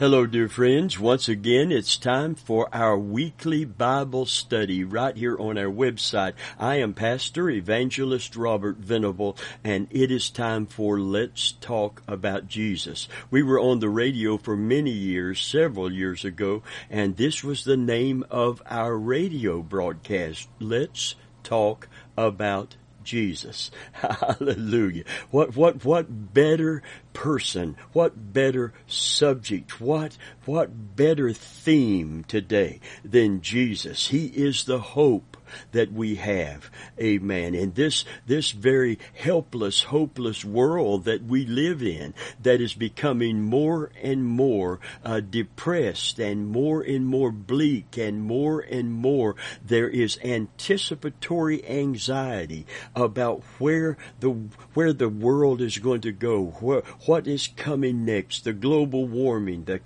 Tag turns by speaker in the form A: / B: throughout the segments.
A: Hello, dear friends. Once again, it's time for our weekly Bible study right here on our website. I am Pastor Evangelist Robert Venable, and it is time for Let's Talk About Jesus. We were on the radio for many years, several years ago, and this was the name of our radio broadcast. Let's Talk About Jesus. Hallelujah. What, what, what better person, what better subject, what, what better theme today than Jesus? He is the hope that we have. Amen. In this, this very helpless, hopeless world that we live in that is becoming more and more uh, depressed and more and more bleak and more and more there is anticipatory anxiety about where the, where the world is going to go, where, what is coming next, the global warming, the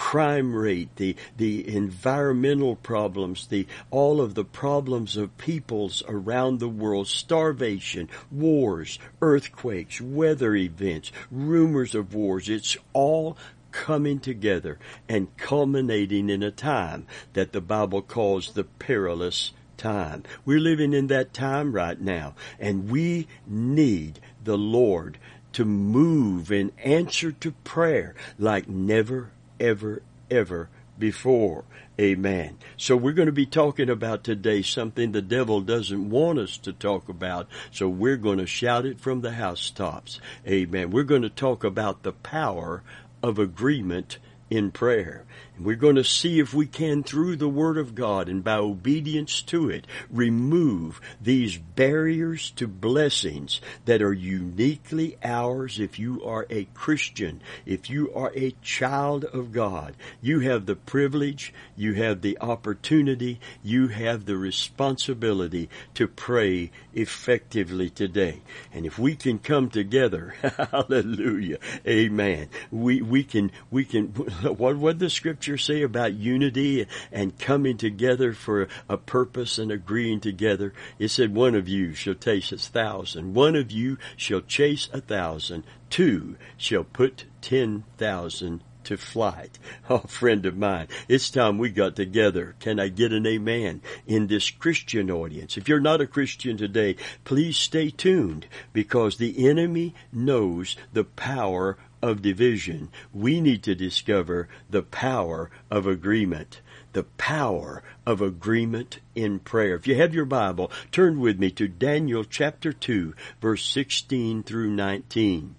A: crime rate, the, the environmental problems, the, all of the problems of peoples around the world, starvation, wars, earthquakes, weather events, rumors of wars. It's all coming together and culminating in a time that the Bible calls the perilous time. We're living in that time right now, and we need the Lord to move in answer to prayer like never ever, ever before. Amen. So we're going to be talking about today something the devil doesn't want us to talk about. So we're going to shout it from the housetops. Amen. We're going to talk about the power of agreement in prayer. And we're going to see if we can, through the Word of God and by obedience to it, remove these barriers to blessings that are uniquely ours if you are a Christian, if you are a child of God. You have the privilege, you have the opportunity, you have the responsibility to pray effectively today. And if we can come together, hallelujah, amen, we, we can, we can, what would the scripture say about unity and coming together for a purpose and agreeing together? It said, one of you shall chase a thousand. One of you shall chase a thousand. Two shall put ten thousand to flight. Oh, friend of mine, it's time we got together. Can I get an amen in this Christian audience? If you're not a Christian today, please stay tuned because the enemy knows the power of division, we need to discover the power of agreement. The power of agreement in prayer. If you have your Bible, turn with me to Daniel chapter 2, verse 16 through 19.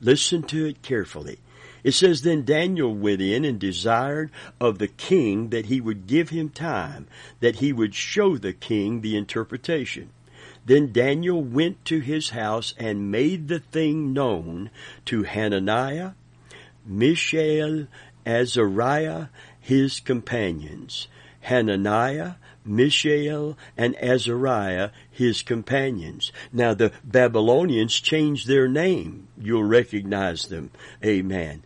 A: Listen to it carefully. It says, Then Daniel went in and desired of the king that he would give him time, that he would show the king the interpretation. Then Daniel went to his house and made the thing known to Hananiah, Mishael, Azariah, his companions. Hananiah, Mishael, and Azariah, his companions. Now the Babylonians changed their name. You'll recognize them. Amen.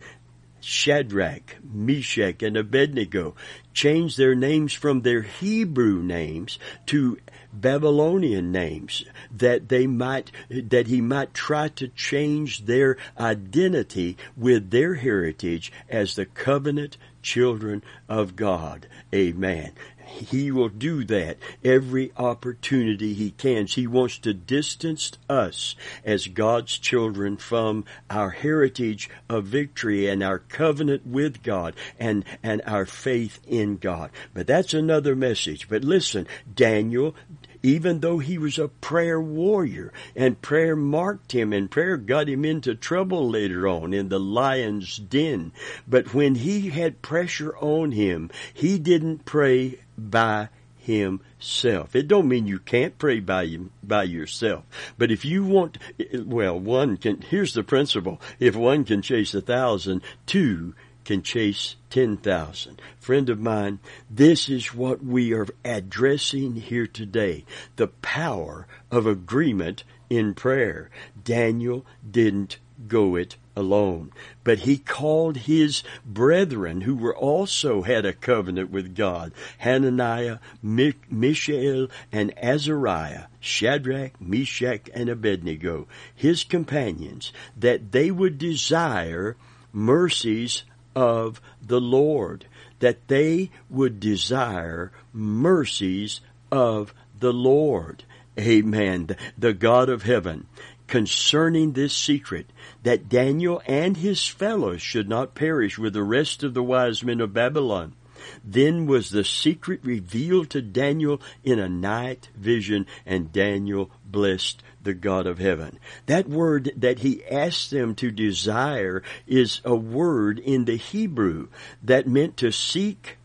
A: Shadrach, Meshach, and Abednego changed their names from their Hebrew names to Babylonian names that they might, that he might try to change their identity with their heritage as the covenant children of God. Amen. He will do that every opportunity he can. He wants to distance us as God's children from our heritage of victory and our covenant with God and, and our faith in God. But that's another message. But listen, Daniel even though he was a prayer warrior and prayer marked him and prayer got him into trouble later on in the lion's den. But when he had pressure on him, he didn't pray by himself. It don't mean you can't pray by by yourself. But if you want, well, one can, here's the principle. If one can chase a thousand, two can chase 10,000. Friend of mine, this is what we are addressing here today. The power of agreement in prayer. Daniel didn't go it alone. But he called his brethren who were also had a covenant with God, Hananiah, Mishael, and Azariah, Shadrach, Meshach, and Abednego, his companions, that they would desire mercies of the Lord, that they would desire mercies of the Lord. Amen. The God of heaven concerning this secret, that Daniel and his fellows should not perish with the rest of the wise men of Babylon. Then was the secret revealed to Daniel in a night vision, and Daniel blessed the God of heaven. That word that he asked them to desire is a word in the Hebrew that meant to seek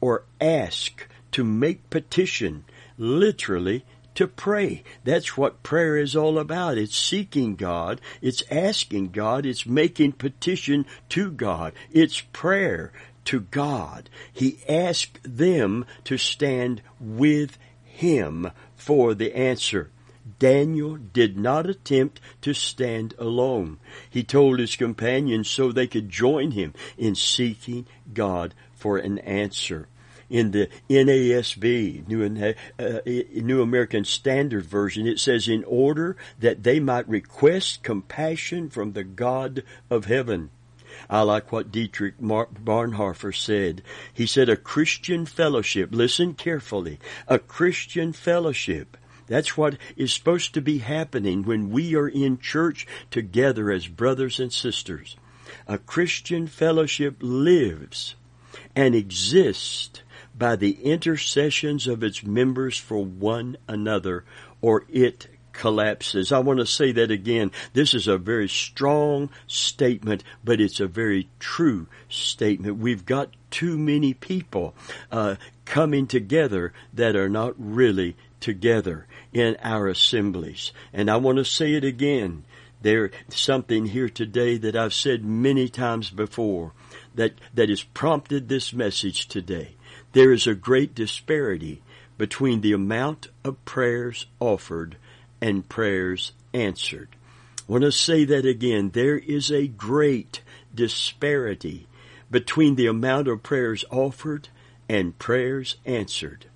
A: or ask, to make petition, literally to pray. That's what prayer is all about. It's seeking God. It's asking God. It's making petition to God. It's prayer to God. He asked them to stand with him for the answer. Daniel did not attempt to stand alone. He told his companions so they could join him in seeking God for an answer. In the NASB, New, uh, New American Standard Version, it says, in order that they might request compassion from the God of heaven. I like what Dietrich Bonhoeffer said. He said, a Christian fellowship, listen carefully, a Christian fellowship. That's what is supposed to be happening when we are in church together as brothers and sisters. A Christian fellowship lives and exists by the intercessions of its members for one another, or it collapses. I want to say that again. This is a very strong statement, but it's a very true statement. We've got too many people uh, coming together that are not really together in our assemblies. And I want to say it again. There's something here today that I've said many times before that, that has prompted this message today. There is a great disparity between the amount of prayers offered and prayers answered. I want to say that again. There is a great disparity between the amount of prayers offered and prayers answered.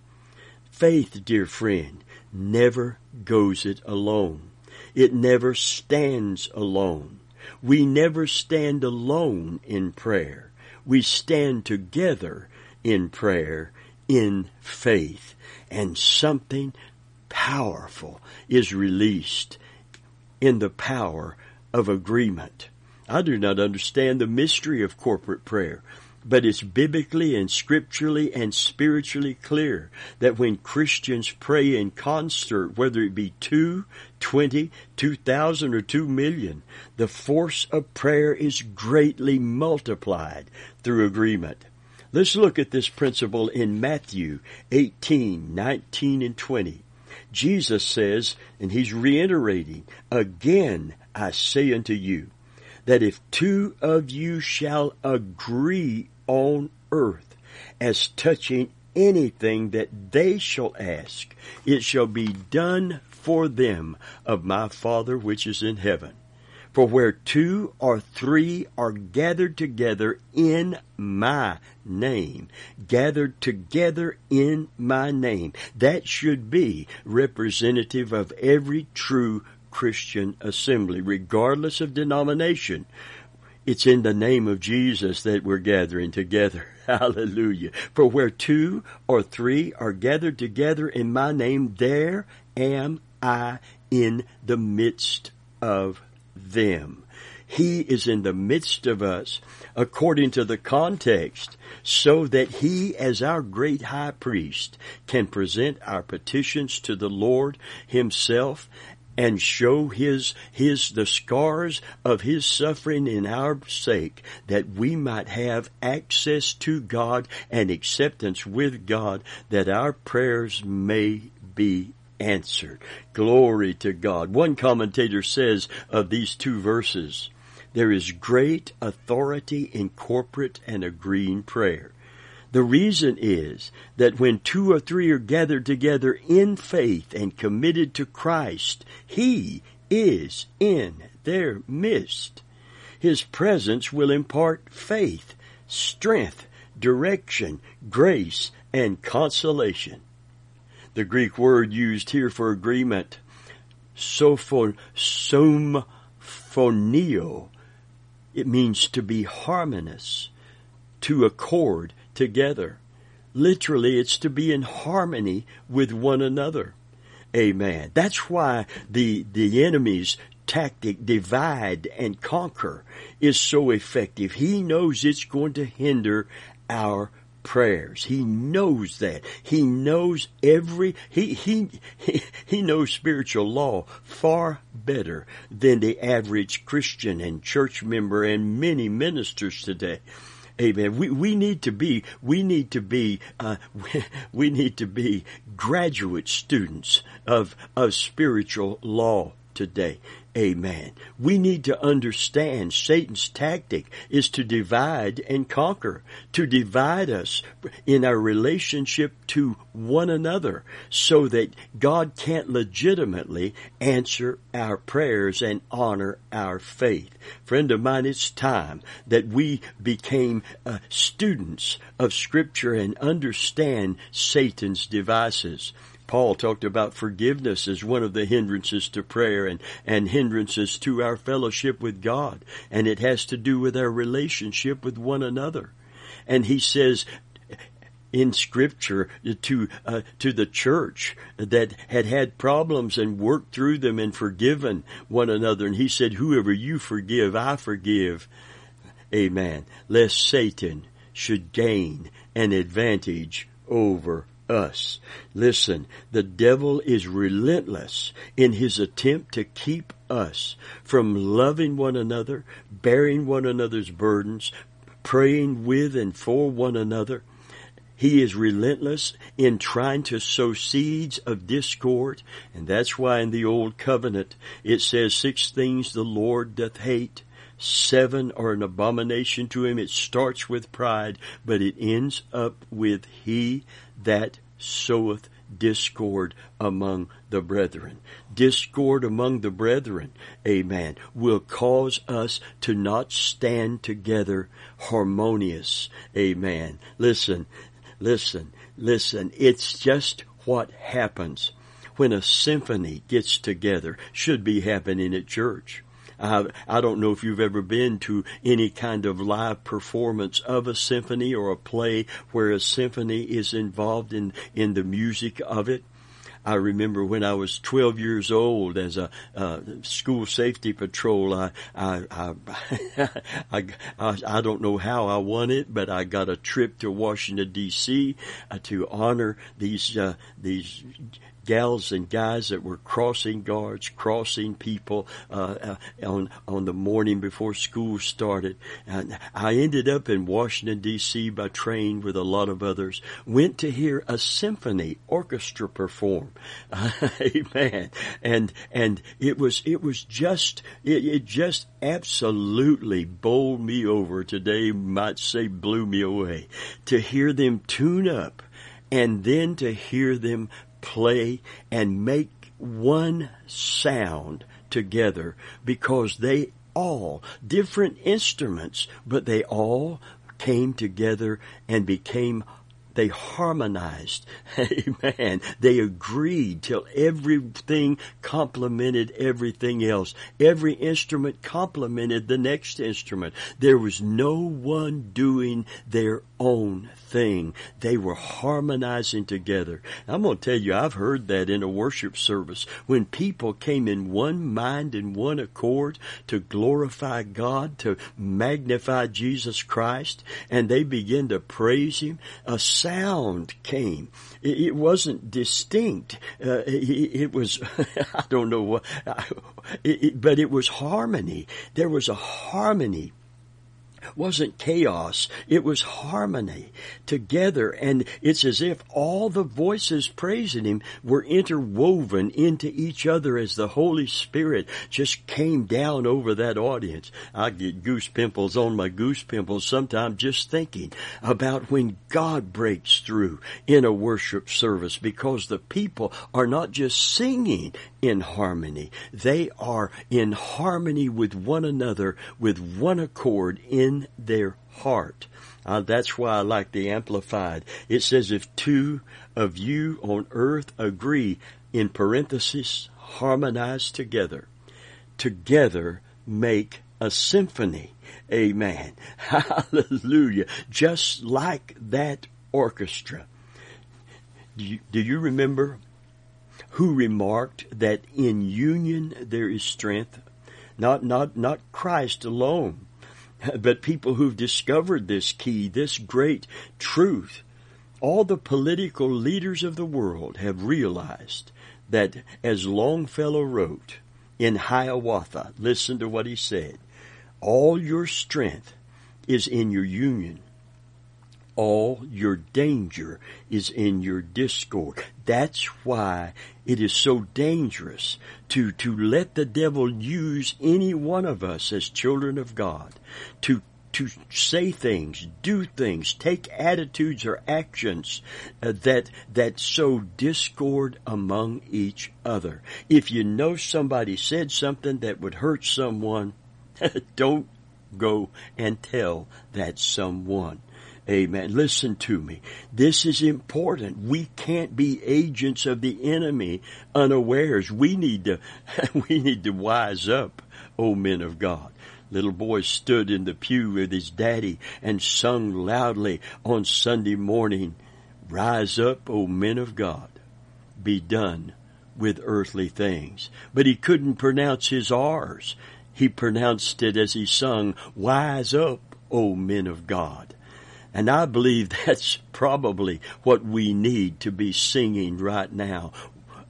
A: Faith, dear friend, never goes it alone. It never stands alone. We never stand alone in prayer. We stand together in prayer, in faith. And something powerful is released in the power of agreement. I do not understand the mystery of corporate prayer, but it's biblically and scripturally and spiritually clear that when Christians pray in concert, whether it be two, twenty, two thousand, or two million, the force of prayer is greatly multiplied through agreement. Let's look at this principle in Matthew 18, 19, and 20. Jesus says, and he's reiterating, again I say unto you, that if two of you shall agree on earth as touching anything that they shall ask, it shall be done for them of my Father which is in heaven. For where two or three are gathered together in my name, gathered together in my name, that should be representative of every true Christian assembly, regardless of denomination. It's in the name of Jesus that we're gathering together. Hallelujah. For where two or three are gathered together in my name, there am I in the midst of them. He is in the midst of us according to the context so that he as our great high priest can present our petitions to the Lord himself and show his his the scars of his suffering in our sake that we might have access to God and acceptance with God that our prayers may be answered. Glory to God. One commentator says of these two verses, there is great authority in corporate and agreeing prayer. The reason is that when two or three are gathered together in faith and committed to Christ, He is in their midst. His presence will impart faith, strength, direction, grace, and consolation the Greek word used here for agreement, sophon, somphonio, it means to be harmonious, to accord together. Literally, it's to be in harmony with one another. Amen. That's why the, the enemy's tactic, divide and conquer, is so effective. He knows it's going to hinder our prayers. He knows that. He knows every, he, he, he, he knows spiritual law far better than the average Christian and church member and many ministers today. Amen. We we need to be we need to be uh, we, we need to be graduate students of of spiritual law today. Amen. We need to understand Satan's tactic is to divide and conquer, to divide us in our relationship to one another so that God can't legitimately answer our prayers and honor our faith. Friend of mine, it's time that we became uh, students of scripture and understand Satan's devices. Paul talked about forgiveness as one of the hindrances to prayer and, and hindrances to our fellowship with God. And it has to do with our relationship with one another. And he says, in scripture to uh, to the church that had had problems and worked through them and forgiven one another and he said whoever you forgive I forgive amen lest satan should gain an advantage over us. Listen, the devil is relentless in his attempt to keep us from loving one another, bearing one another's burdens, praying with and for one another. He is relentless in trying to sow seeds of discord, and that's why in the Old Covenant it says six things the Lord doth hate. Seven are an abomination to him. It starts with pride, but it ends up with he that soweth discord among the brethren. Discord among the brethren, amen, will cause us to not stand together harmonious, amen. Listen, listen, listen. It's just what happens when a symphony gets together. Should be happening at church. I, I don't know if you've ever been to any kind of live performance of a symphony or a play where a symphony is involved in, in the music of it. I remember when I was 12 years old as a uh, school safety patrol. I I, I I, I don't know how I won it, but I got a trip to Washington D.C. Uh, to honor these uh, these gals and guys that were crossing guards, crossing people uh, uh, on on the morning before school started. And I ended up in Washington D.C. by train with a lot of others. Went to hear a symphony orchestra perform. Amen. And and it was it was just it, it just absolutely bowled me over. Today might say blew me away to hear them tune up and then to hear them play and make one sound together because they all different instruments, but they all came together and became they harmonized. Amen. They agreed till everything complemented everything else. Every instrument complemented the next instrument. There was no one doing their own thing. They were harmonizing together. I'm going to tell you, I've heard that in a worship service when people came in one mind and one accord to glorify God, to magnify Jesus Christ, and they began to praise Him. A sound came. It, wasn't distinct. Uh, it, was, I don't know what, but it was harmony. There was a harmony wasn't chaos. It was harmony together. And it's as if all the voices praising him were interwoven into each other as the Holy Spirit just came down over that audience. I get goose pimples on my goose pimples sometimes just thinking about when God breaks through in a worship service because the people are not just singing in harmony. They are in harmony with one another with one accord in their heart. Uh, that's why I like the Amplified. It says, if two of you on earth agree, in parenthesis, harmonize together, together make a symphony. Amen. Hallelujah. Just like that orchestra. Do you, do you remember who remarked that in union there is strength? Not, not, not Christ alone, but people who've discovered this key, this great truth. All the political leaders of the world have realized that, as Longfellow wrote in Hiawatha, listen to what he said, all your strength is in your union all your danger is in your discord. That's why it is so dangerous to, to let the devil use any one of us as children of God to to say things, do things, take attitudes or actions uh, that that sow discord among each other. If you know somebody said something that would hurt someone, don't go and tell that someone. Amen. Listen to me. This is important. We can't be agents of the enemy unawares. We need to, we need to wise up, O men of God. Little boy stood in the pew with his daddy and sung loudly on Sunday morning, Rise up, O men of God. Be done with earthly things. But he couldn't pronounce his R's. He pronounced it as he sung, Wise up, O men of God. And I believe that's probably what we need to be singing right now.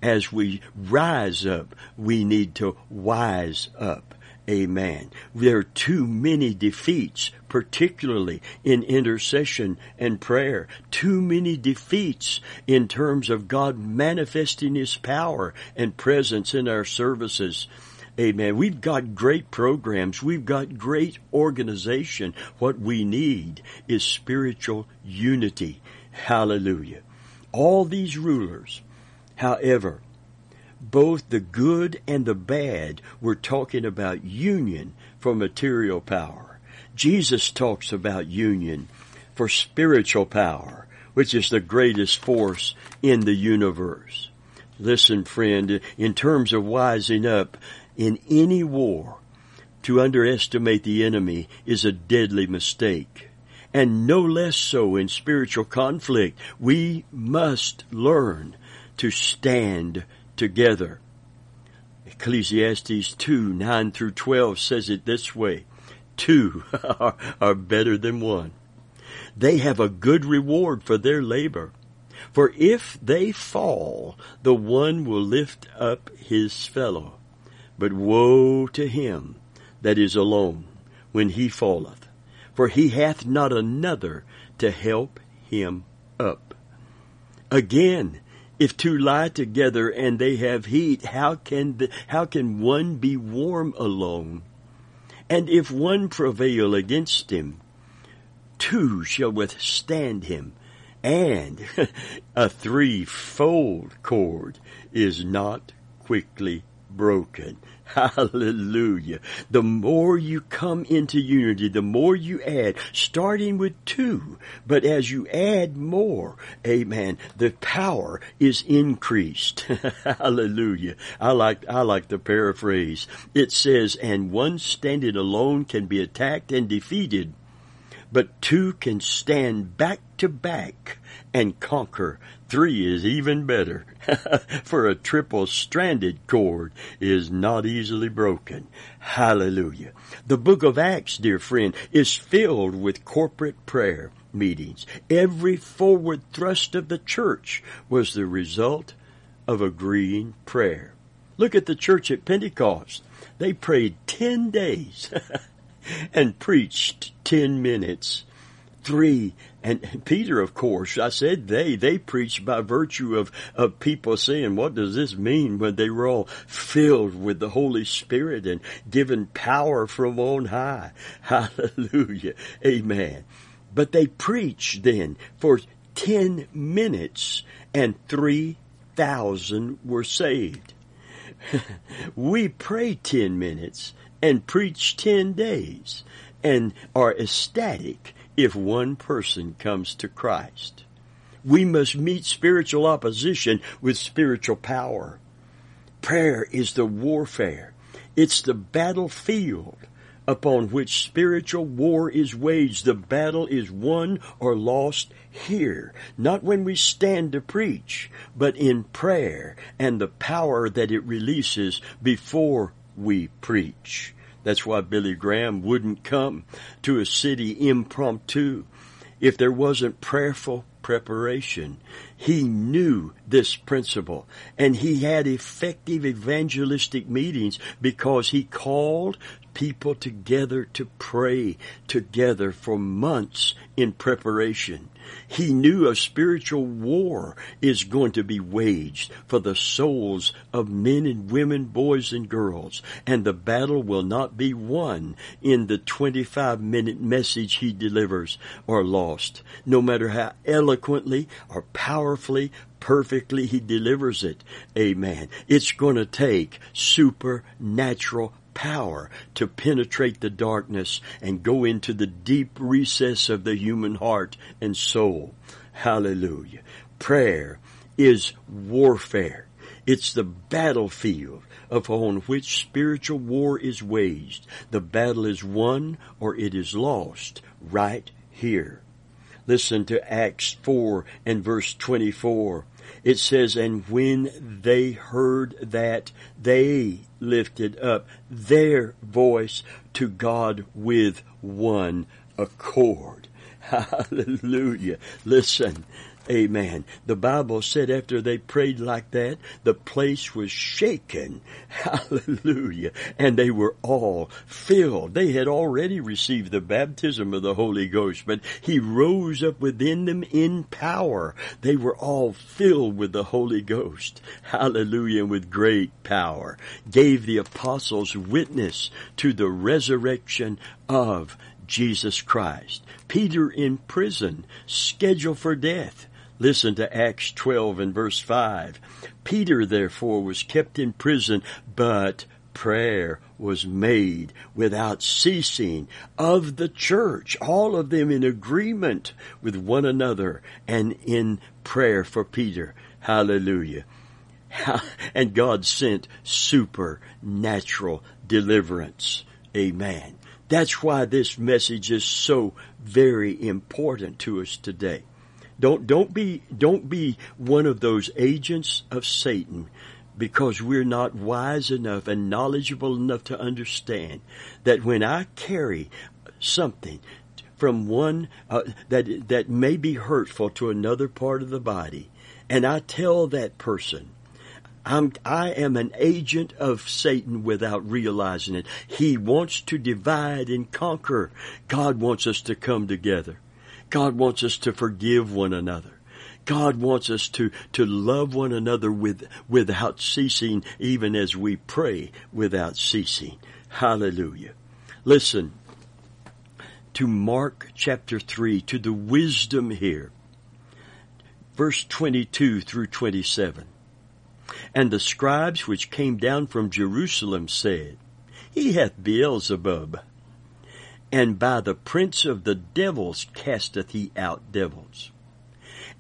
A: As we rise up, we need to wise up. Amen. There are too many defeats, particularly in intercession and prayer. Too many defeats in terms of God manifesting His power and presence in our services. Amen. We've got great programs. We've got great organization. What we need is spiritual unity. Hallelujah. All these rulers, however, both the good and the bad were talking about union for material power. Jesus talks about union for spiritual power, which is the greatest force in the universe. Listen, friend, in terms of wising up, in any war, to underestimate the enemy is a deadly mistake. And no less so in spiritual conflict. We must learn to stand together. Ecclesiastes 2, 9 through 12 says it this way. Two are, are better than one. They have a good reward for their labor. For if they fall, the one will lift up his fellow. But woe to him that is alone when he falleth, for he hath not another to help him up. Again, if two lie together and they have heat, how can the, how can one be warm alone? And if one prevail against him, two shall withstand him, and a threefold cord is not quickly broken. Hallelujah. The more you come into unity, the more you add, starting with two, but as you add more, amen, the power is increased. Hallelujah. I like, I like the paraphrase. It says, and one standing alone can be attacked and defeated, but two can stand back to back and conquer Three is even better, for a triple stranded cord is not easily broken. Hallelujah. The book of Acts, dear friend, is filled with corporate prayer meetings. Every forward thrust of the church was the result of agreeing prayer. Look at the church at Pentecost. They prayed 10 days and preached 10 minutes. Three and Peter, of course, I said they, they preached by virtue of, of people saying, what does this mean when they were all filled with the Holy Spirit and given power from on high? Hallelujah. Amen. But they preached then for 10 minutes and 3,000 were saved. we pray 10 minutes and preach 10 days and are ecstatic if one person comes to Christ. We must meet spiritual opposition with spiritual power. Prayer is the warfare. It's the battlefield upon which spiritual war is waged. The battle is won or lost here, not when we stand to preach, but in prayer and the power that it releases before we preach. That's why Billy Graham wouldn't come to a city impromptu if there wasn't prayerful preparation. He knew this principle and he had effective evangelistic meetings because he called people together to pray together for months in preparation. He knew a spiritual war is going to be waged for the souls of men and women, boys and girls, and the battle will not be won in the 25 minute message he delivers or lost, no matter how eloquently or powerfully perfectly he delivers it. Amen. It's going to take supernatural power to penetrate the darkness and go into the deep recess of the human heart and soul. Hallelujah. Prayer is warfare. It's the battlefield upon which spiritual war is waged. The battle is won or it is lost right here. Listen to Acts 4 and verse 24. It says, And when they heard that, they lifted up their voice to God with one accord. Hallelujah. Listen, Amen. The Bible said after they prayed like that, the place was shaken. Hallelujah. And they were all filled. They had already received the baptism of the Holy Ghost, but He rose up within them in power. They were all filled with the Holy Ghost. Hallelujah. And with great power. Gave the apostles witness to the resurrection of Jesus Christ. Peter in prison, scheduled for death. Listen to Acts 12 and verse 5. Peter therefore was kept in prison, but prayer was made without ceasing of the church, all of them in agreement with one another and in prayer for Peter. Hallelujah. And God sent supernatural deliverance. Amen. That's why this message is so very important to us today. Don't don't be don't be one of those agents of Satan because we're not wise enough and knowledgeable enough to understand that when I carry something from one uh, that that may be hurtful to another part of the body and I tell that person I'm, I am an agent of Satan without realizing it. He wants to divide and conquer. God wants us to come together. God wants us to forgive one another. God wants us to, to love one another with, without ceasing, even as we pray without ceasing. Hallelujah. Listen to Mark chapter 3, to the wisdom here. Verse 22 through 27. And the scribes which came down from Jerusalem said, He hath Beelzebub and by the prince of the devils casteth he out devils.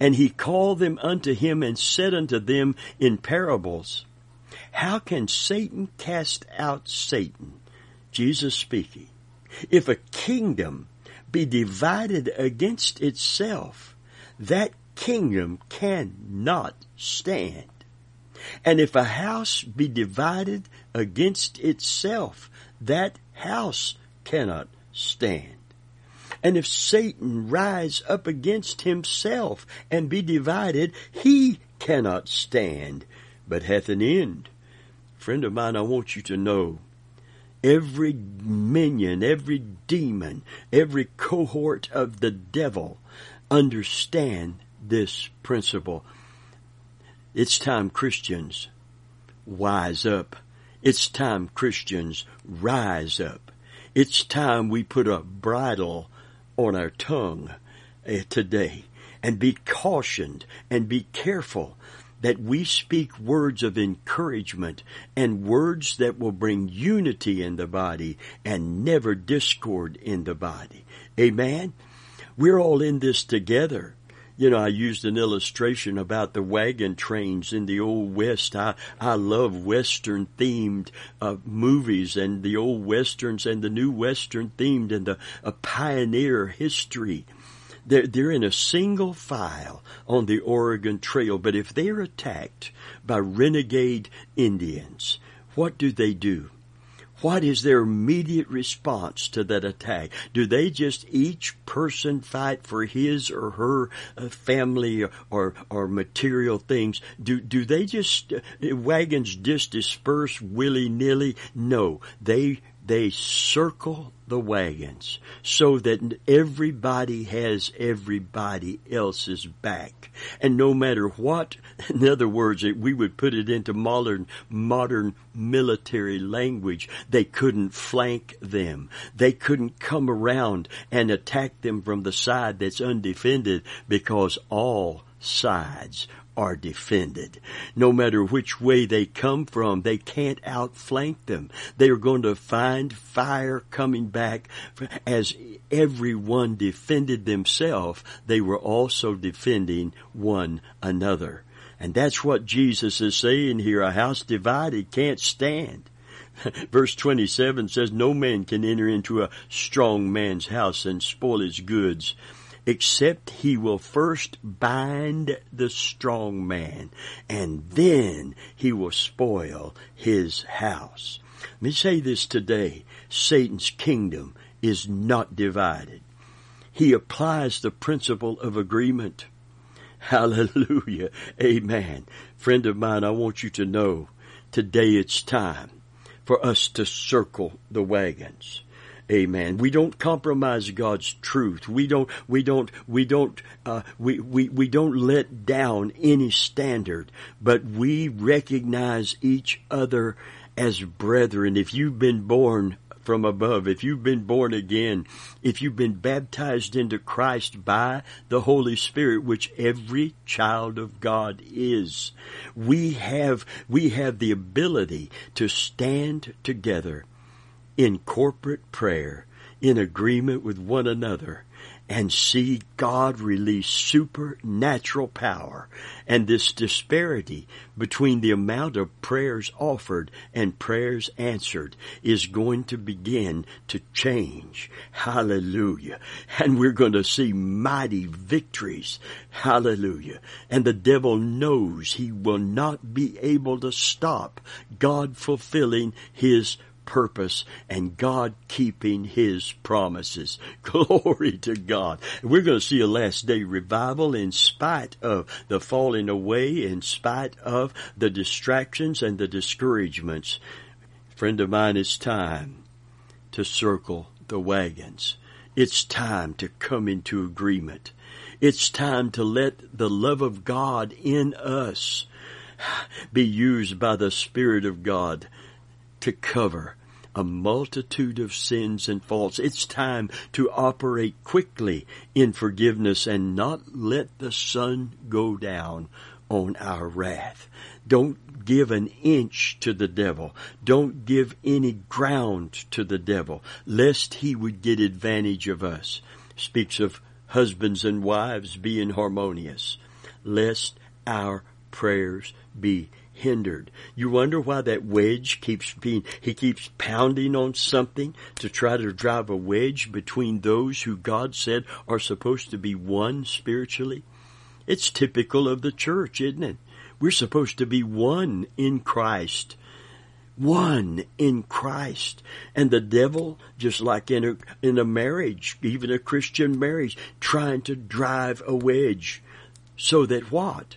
A: And he called them unto him and said unto them in parables, How can Satan cast out Satan? Jesus speaking. If a kingdom be divided against itself, that kingdom cannot stand. And if a house be divided against itself, that house cannot stand. And if Satan rise up against himself and be divided, he cannot stand, but hath an end. Friend of mine, I want you to know every minion, every demon, every cohort of the devil understand this principle. It's time Christians wise up. It's time Christians rise up. It's time we put a bridle on our tongue uh, today and be cautioned and be careful that we speak words of encouragement and words that will bring unity in the body and never discord in the body. Amen. We're all in this together. You know, I used an illustration about the wagon trains in the old West. I, I love Western themed uh, movies and the old Westerns and the new Western themed and the pioneer history. They're, they're in a single file on the Oregon Trail, but if they're attacked by renegade Indians, what do they do? What is their immediate response to that attack? Do they just each person fight for his or her uh, family or, or, material things? Do do they just uh, wagons just disperse willy nilly? No, they they circle the wagons so that everybody has everybody else's back. And no matter what, in other words, we would put it into modern, modern military language, they couldn't flank them. They couldn't come around and attack them from the side that's undefended because all sides are defended. No matter which way they come from, they can't outflank them. They are going to find fire coming back as everyone defended themselves. They were also defending one another. And that's what Jesus is saying here. A house divided can't stand. Verse 27 says, No man can enter into a strong man's house and spoil his goods except he will first bind the strong man, and then he will spoil his house. Let me say this today. Satan's kingdom is not divided. He applies the principle of agreement. Hallelujah. Amen. Friend of mine, I want you to know today it's time for us to circle the wagons. Amen. We don't compromise God's truth. We don't, we don't, we don't, uh, we, we, we don't let down any standard, but we recognize each other as brethren. If you've been born from above, if you've been born again, if you've been baptized into Christ by the Holy Spirit, which every child of God is, we have, we have the ability to stand together in corporate prayer, in agreement with one another, and see God release supernatural power. And this disparity between the amount of prayers offered and prayers answered is going to begin to change. Hallelujah. And we're going to see mighty victories. Hallelujah. And the devil knows he will not be able to stop God fulfilling his purpose and God keeping His promises. Glory to God. We're going to see a last day revival in spite of the falling away, in spite of the distractions and the discouragements. Friend of mine, it's time to circle the wagons. It's time to come into agreement. It's time to let the love of God in us be used by the Spirit of God to cover a multitude of sins and faults. It's time to operate quickly in forgiveness and not let the sun go down on our wrath. Don't give an inch to the devil. Don't give any ground to the devil, lest he would get advantage of us. Speaks of husbands and wives being harmonious, lest our prayers be hindered. You wonder why that wedge keeps being, he keeps pounding on something to try to drive a wedge between those who God said are supposed to be one spiritually? It's typical of the church, isn't it? We're supposed to be one in Christ. One in Christ. And the devil, just like in a, in a marriage, even a Christian marriage, trying to drive a wedge. So that what?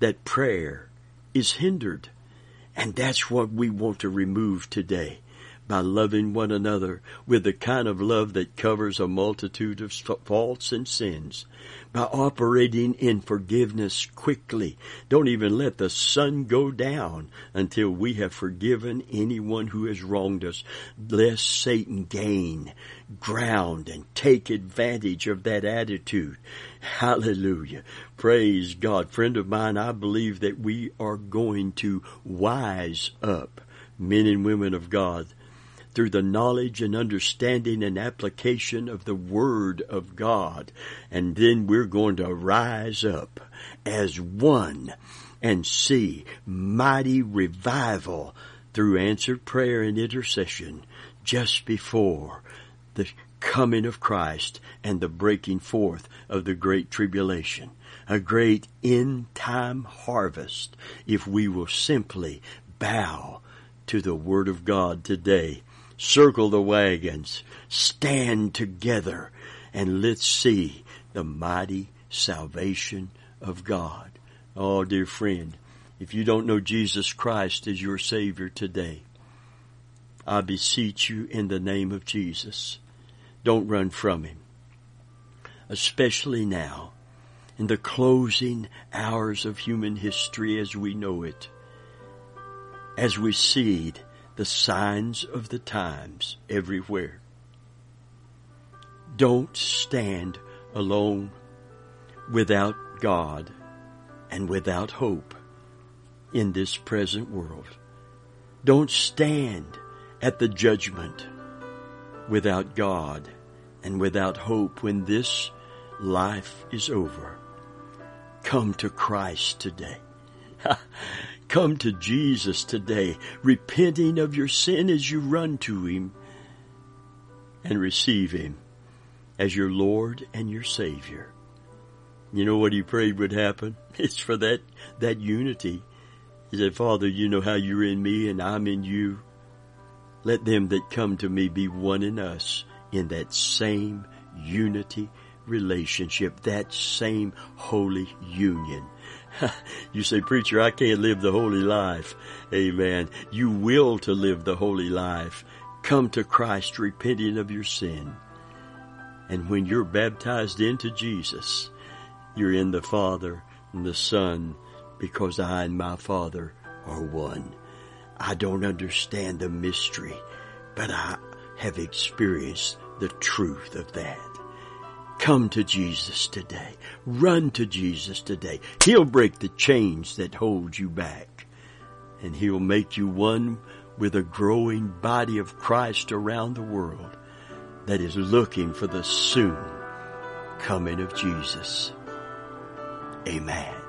A: That prayer is hindered. And that's what we want to remove today by loving one another with the kind of love that covers a multitude of faults and sins, by operating in forgiveness quickly. Don't even let the sun go down until we have forgiven anyone who has wronged us, lest Satan gain ground and take advantage of that attitude. Hallelujah. Praise God. Friend of mine, I believe that we are going to wise up men and women of God through the knowledge and understanding and application of the Word of God. And then we're going to rise up as one and see mighty revival through answered prayer and intercession just before the coming of Christ and the breaking forth of the great tribulation. A great end time harvest if we will simply bow to the Word of God today. Circle the wagons, stand together, and let's see the mighty salvation of God. Oh, dear friend, if you don't know Jesus Christ as your Savior today, I beseech you in the name of Jesus, don't run from Him. Especially now, in the closing hours of human history as we know it, as we see the signs of the times everywhere. Don't stand alone without God and without hope in this present world. Don't stand at the judgment without God and without hope when this life is over. Come to Christ today. Come to Jesus today, repenting of your sin as you run to Him and receive Him as your Lord and your Savior. You know what he prayed would happen? It's for that, that unity. He said, Father, you know how you're in me and I'm in you. Let them that come to me be one in us in that same unity relationship, that same holy union. you say, preacher, I can't live the holy life. Amen. You will to live the holy life. Come to Christ repenting of your sin. And when you're baptized into Jesus, you're in the Father and the Son because I and my Father are one. I don't understand the mystery, but I have experienced the truth of that. Come to Jesus today. Run to Jesus today. He'll break the chains that hold you back. And He'll make you one with a growing body of Christ around the world that is looking for the soon coming of Jesus. Amen.